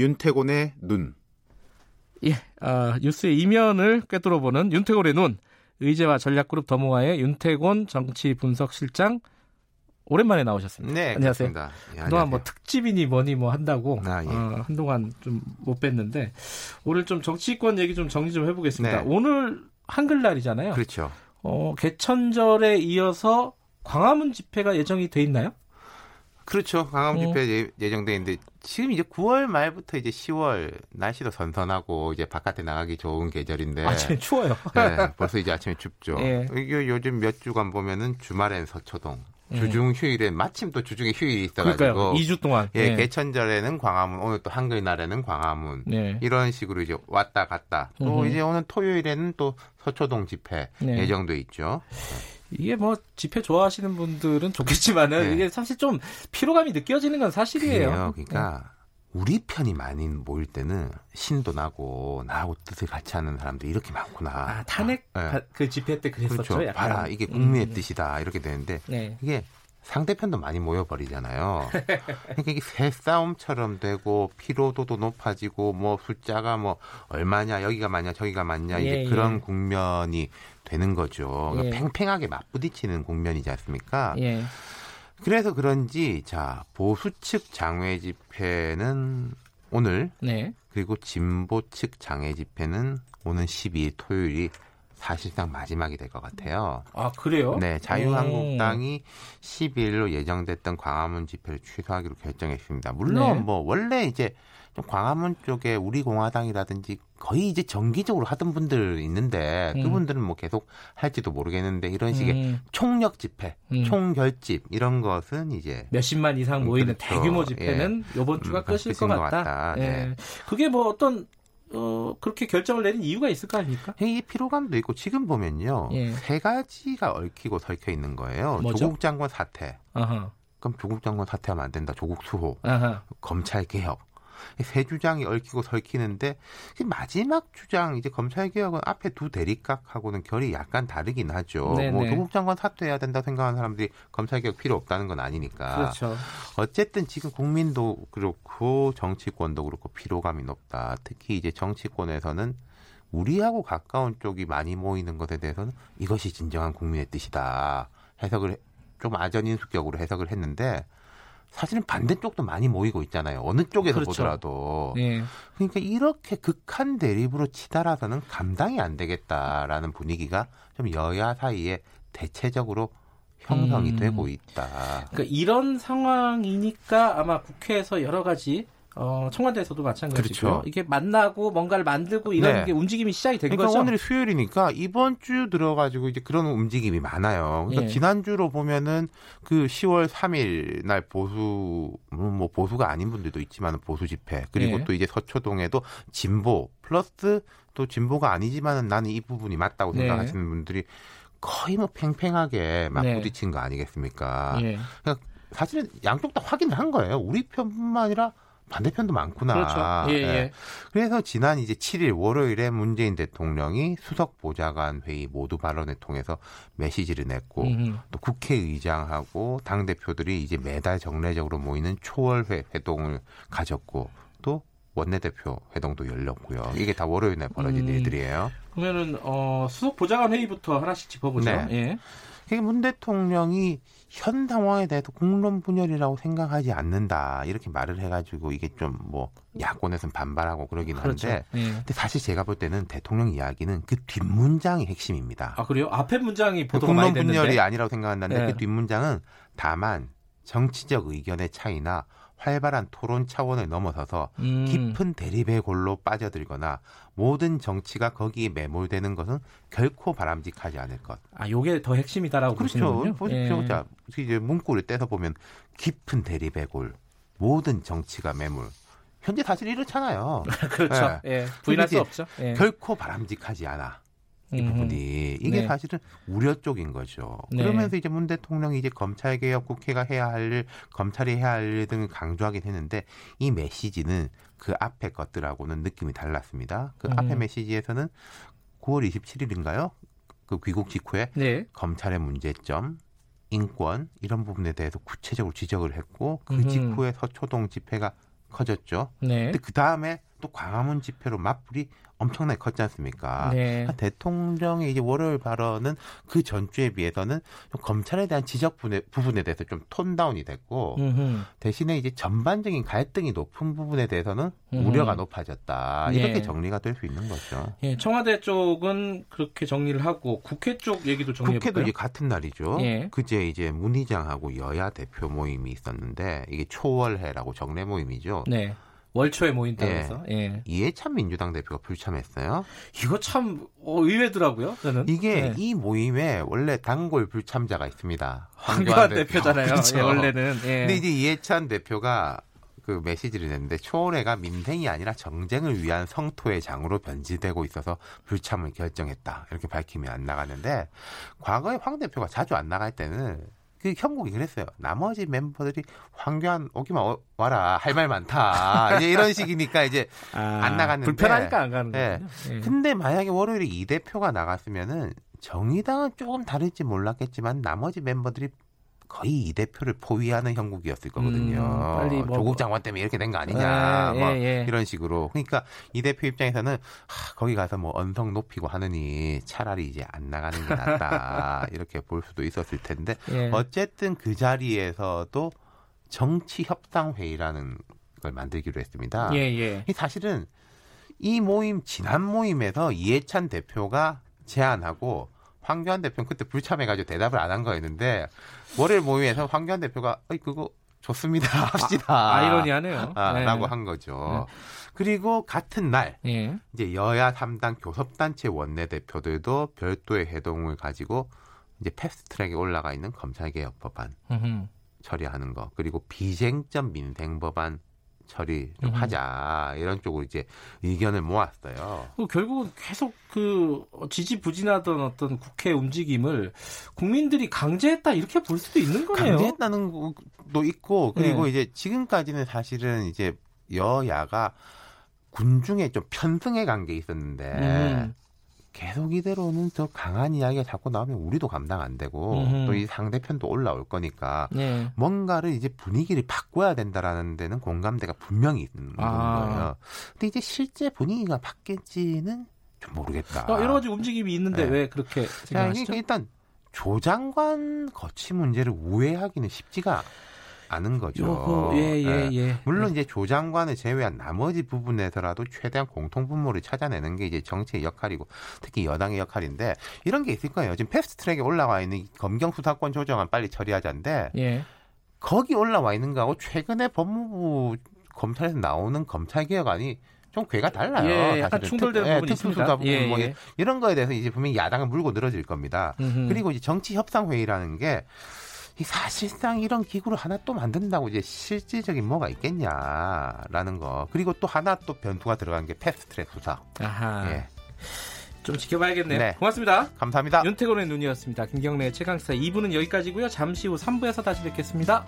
윤태곤의 눈. 예, 아, 뉴스의 이면을 꿰뚫어보는 윤태곤의 눈. 의제와 전략그룹 더모아의 윤태곤 정치 분석 실장 오랜만에 나오셨습니다. 네, 안녕하세요. 예, 그동안 뭐 특집이니 뭐니 뭐 한다고 아, 예. 어, 한동안 좀 못 뵀는데 오늘 좀 정치권 얘기 좀 정리 좀 해보겠습니다. 네. 오늘 한글날이잖아요. 그렇죠. 어, 개천절에 이어서 광화문 집회가 예정이 돼 있나요? 그렇죠. 강화문 어. 집회 예- 예정돼 있는데 지금 이제 9월 말부터 이제 10월 날씨도 선선하고 이제 바깥에 나가기 좋은 계절인데 아침에 추워요. 네, 벌써 이제 아침에 춥죠. 예. 이게 요즘 몇 주간 보면은 주말엔 서초동, 음. 주중 휴일엔 마침 또 주중에 휴일이. 있어가지고 2주 동안. 예, 예. 개천절에는 광화문, 오늘 또 한글날에는 광화문. 네. 이런 식으로 이제 왔다 갔다. 또 음흠. 이제 오늘 토요일에는 또 서초동 집회 네. 예정돼 있죠. 이게 뭐 집회 좋아하시는 분들은 좋겠지만은 네. 이게 사실 좀 피로감이 느껴지는 건 사실이에요. 그래요. 그러니까 우리 편이 많이 모일 때는 신도 나고 나하고 뜻을 같이 하는 사람들이 이렇게 많구나. 아, 탄핵 아, 예. 바- 그 집회 때 그랬었죠. 그렇죠. 약간. 봐라 이게 국민의 음. 뜻이다 이렇게 되는데 네. 이게 상대편도 많이 모여버리잖아요. 그러니까 이게 새싸움처럼 되고 피로도도 높아지고 뭐 숫자가 뭐 얼마냐 여기가 많냐 저기가 많냐 이제 예, 그런 예. 국면이 되는 거죠. 그러니까 예. 팽팽하게 맞부딪히는 국면이지 않습니까? 예. 그래서 그런지 자 보수 측 장외 집회는 오늘 네. 그리고 진보 측 장외 집회는 오는 12일 토요일이 사실상 마지막이 될 것 같아요. 아, 그래요? 네, 자유한국당이 12일로 예정됐던 광화문 집회를 취소하기로 결정했습니다. 물론 네. 뭐 원래 이제 좀 광화문 쪽에 우리 공화당이라든지 거의 이제 정기적으로 하던 분들 있는데 음. 그분들은 뭐 계속 할지도 모르겠는데 이런 식의 음, 총력 집회, 음. 총결집 이런 것은 이제 몇십만 이상 모이는 그렇죠. 대규모 집회는 이번 주가 음, 끝일 것 끝인 것 같다. 같다. 예. 네. 그게 뭐 어떤 어, 그렇게 결정을 내린 이유가 있을 거 아닙니까? 이 피로감도 있고 지금 보면요 예. 세 가지가 얽히고 설켜 있는 거예요. 뭐죠? 조국 장관 사퇴. 아하. 그럼 조국 장관 사퇴하면 안 된다. 조국 수호. 아하. 검찰 개혁. 이세 주장이 얽히고 설키는데 그 마지막 주장 이제 검찰 개혁은 앞에 두 대립각하고는 결이 약간 다르긴 하죠. 네네. 뭐 조국 장관 사퇴해야 된다 생각하는 사람들이 검찰 개혁 필요 없다는 건 아니니까. 그렇죠. 어쨌든 지금 국민도 그렇고 정치권도 그렇고 피로감이 높다. 특히 이제 정치권에서는 우리하고 가까운 쪽이 많이 모이는 것에 대해서는 이것이 진정한 국민의 뜻이다. 해석을 해- 좀 아전인 수격으로 해석을 했는데 사실은 반대쪽도 많이 모이고 있잖아요. 어느 쪽에서 그렇죠. 보더라도. 예. 그러니까 이렇게 극한 대립으로 치달아서는 감당이 안 되겠다라는 분위기가 좀 여야 사이에 대체적으로 형성이 음. 되고 있다. 그러니까 이런 상황이니까 아마 국회에서 여러 가지 어, 청와대에서도 마찬가지고 그렇죠. 이게 만나고 뭔가를 만들고 이런 네. 게 움직임이 시작이 된 그러니까 거죠. 오늘이 수요일이니까 이번 주 들어가지고 이제 그런 움직임이 많아요. 그러니까 예. 지난주로 보면은 그 10월 3일 날 보수 뭐 보수가 아닌 분들도 있지만 보수 집회 그리고 예. 또 이제 서초동에도 진보 플러스 또 진보가 아니지만은 나는 이 부분이 맞다고 네. 생각하시는 분들이 거의 뭐 팽팽하게 막 네. 부딪힌 거 아니겠습니까? 예. 사실은 양쪽 다 확인을 한 거예요. 우리 편뿐만 아니라 반대편도 많구나. 그렇죠. 예, 예. 예. 그래서 지난 이제 7일 월요일에 문재인 대통령이 수석 보좌관 회의 모두 발언을 통해서 메시지를 냈고 음흠. 또 국회의장하고 당 대표들이 이제 매달 정례적으로 모이는 초월회 회동을 가졌고 또 원내대표 회동도 열렸고요. 이게 다 월요일 날 벌어진 음. 일들이에요. 그러면은 어, 수석 보좌관 회의부터 하나씩 짚어보죠. 네. 예. 그게 문 대통령이 현 상황에 대해서 국론 분열이라고 생각하지 않는다 이렇게 말을 해가지고 이게 좀 뭐 야권에서는 반발하고 그러긴 그렇죠. 한데 예. 근데 사실 제가 볼 때는 대통령 이야기는 그 뒷문장이 핵심입니다. 아 그래요? 앞에 문장이 그 많이 국론 됐는데. 분열이 아니라고 생각한다는데 네. 그 뒷문장은 다만 정치적 의견의 차이나 활발한 토론 차원을 넘어서서 음. 깊은 대립의 골로 빠져들거나 모든 정치가 거기에 매몰되는 것은 결코 바람직하지 않을 것. 아 요게 더 핵심이다라고 그렇죠. 보시는군요. 예. 자, 이제 문구를 떼서 보면 깊은 대립의 골, 모든 정치가 매몰. 현재 사실 이렇잖아요. 그렇죠. 예. 부인할 수 이제 없죠. 예. 결코 바람직하지 않아. 이 음. 부분이 이게 네. 사실은 우려 쪽인 거죠. 네. 그러면서 이제 문 대통령이 이제 검찰 개혁 국회가 해야 할 일, 검찰이 해야 할 일 등을 강조하긴 했는데 이 메시지는 그 앞에 것들하고는 느낌이 달랐습니다. 그 음. 앞에 메시지에서는 9월 27일인가요? 그 귀국 직후에 네. 검찰의 문제점, 인권 이런 부분에 대해서 구체적으로 지적을 했고 그. 직후에 서초동 집회가 커졌죠. 네. 근데 그 다음에 또 광화문 집회로 맞불이 엄청나게 컸지 않습니까? 네. 대통령의 이제 월요일 발언은 그 전주에 비해서는 좀 검찰에 대한 지적 부분에, 대해서 좀 톤다운이 됐고 음흠. 대신에 이제 전반적인 갈등이 높은 부분에 대해서는 음흠. 우려가 높아졌다 예. 이렇게 정리가 될 수 있는 거죠. 예, 청와대 쪽은 그렇게 정리를 하고 국회 쪽 얘기도 정리해 국회도 볼까요? 이제 같은 날이죠. 예. 그제 이제 문희장하고 여야 대표 모임이 있었는데 이게 초월회라고 정례 모임이죠. 네. 월초에 모인다고 해서. 예. 이해찬 민주당 대표가 불참했어요. 이거 참 어, 의외더라고요. 저는. 이게 네. 이 모임에 원래 단골 불참자가 있습니다. 황교안 대표 잖아요. 그렇죠. 예, 원래는. 예. 근데 이제 이해찬 대표가 그 메시지를 냈는데 초월회가 민생이 아니라 정쟁을 위한 성토의 장으로 변질되고 있어서 불참을 결정했다 이렇게 밝히면 안 나가는데 과거에 황 대표가 자주 안 나갈 때는 그 형국이 그랬어요. 나머지 멤버들이 황교안 오기만 어- 와라 할 말 많다 이제 이런 식이니까 이제 아, 안 나갔는데. 불편하니까 안 가는 예. 거군요. 예. 근데 만약에 월요일에 이 대표가 나갔으면은 정의당은 조금 다를지 몰랐겠지만 나머지 멤버들이 거의 이 대표를 포위하는 형국이었을 거거든요. 음, 빨리 뭐- 조국 장관 때문에 이렇게 된 거 아니냐, 예, 뭐 예, 예. 이런 식으로. 그러니까 이 대표 입장에서는 하, 거기 가서 뭐 언성 높이고 하느니 차라리 이제 안 나가는 게 낫다 이렇게 볼 수도 있었을 텐데 예. 어쨌든 그 자리에서도 정치 협상 회의라는 걸 만들기로 했습니다. 예, 예. 이 사실은 이 모임 지난 모임에서 이해찬 대표가 제안하고 황교안 대표는 그때 불참해가지고 대답을 안 한 거였는데 월요일 모임에서 황교안 대표가 어이 그거 좋습니다 합시다 아 이러니하네요. 아, 네. 라고 한 거죠. 그리고 같은 날 예. 이제 여야 3당 교섭단체 원내대표들도 별도의 회동을 가지고 이제 패스트트랙에 올라가 있는 검찰개혁 법안 음흠. 처리하는 거 그리고 비쟁점 민생 법안 처리 좀 음. 하자 이런 쪽으로 이제 의견을 모았어요. 그 결국은 계속 그 지지부진하던 어떤 국회 움직임을 국민들이 강제했다 이렇게 볼 수도 있는 거네요. 강제했다는 것도 있고 그리고 네. 이제 지금까지는 사실은 이제 여야가 군중에 좀간게 있었는데 음. 계속 이대로는 더 강한 이야기가 자꾸 나오면 우리도 감당 안 되고. 또 이 상대편도 올라올 거니까 예. 뭔가를 이제 분위기를 바꿔야 된다라는 데는 공감대가 분명히 있는 아. 거예요. 근데 이제 실제 분위기가 바뀔지는 좀 모르겠다. 어, 여러 가지 움직임이 있는데 네. 왜 그렇게 자, 생각하시죠? 그러니까 일단 조장관 거치 문제를 우회하기는 쉽지가 않은 거죠. 요거 예, 예, 예. 예. 물론 이제 조장관을 제외한 나머지 부분에서라도 최대한 공통 분모를 찾아내는 게 이제 정치의 역할이고 특히 여당의 역할인데 이런 게 있을 거예요. 지금 패스트 트랙에 올라와 있는 이 검경 수사권 조정안 빨리 처리하자인데 예. 거기 올라와 있는 거하고 최근에 법무부 검찰에서 나오는 검찰 개혁안이 좀 궤가 달라요. 예, 약간. 충돌되는 특- 예, 부분이 있습니다. 부분 예, 뭐 예. 이런 거에 대해서 이제 분명히 야당은 물고 늘어질 겁니다. 음흠. 그리고 이제 정치 협상 회의라는 게 이 사실상 이런 기구를 하나 또 만든다고 이제 실질적인 뭐가 있겠냐라는 거. 그리고 또 하나 또 변수가 들어간 게 패스트트랙 수사. 아하. 예. 좀 지켜봐야겠네요. 네. 고맙습니다. 감사합니다. 윤태곤의 눈이었습니다. 김경래 최강시사 2부는 여기까지고요. 잠시 후 3부에서 다시 뵙겠습니다.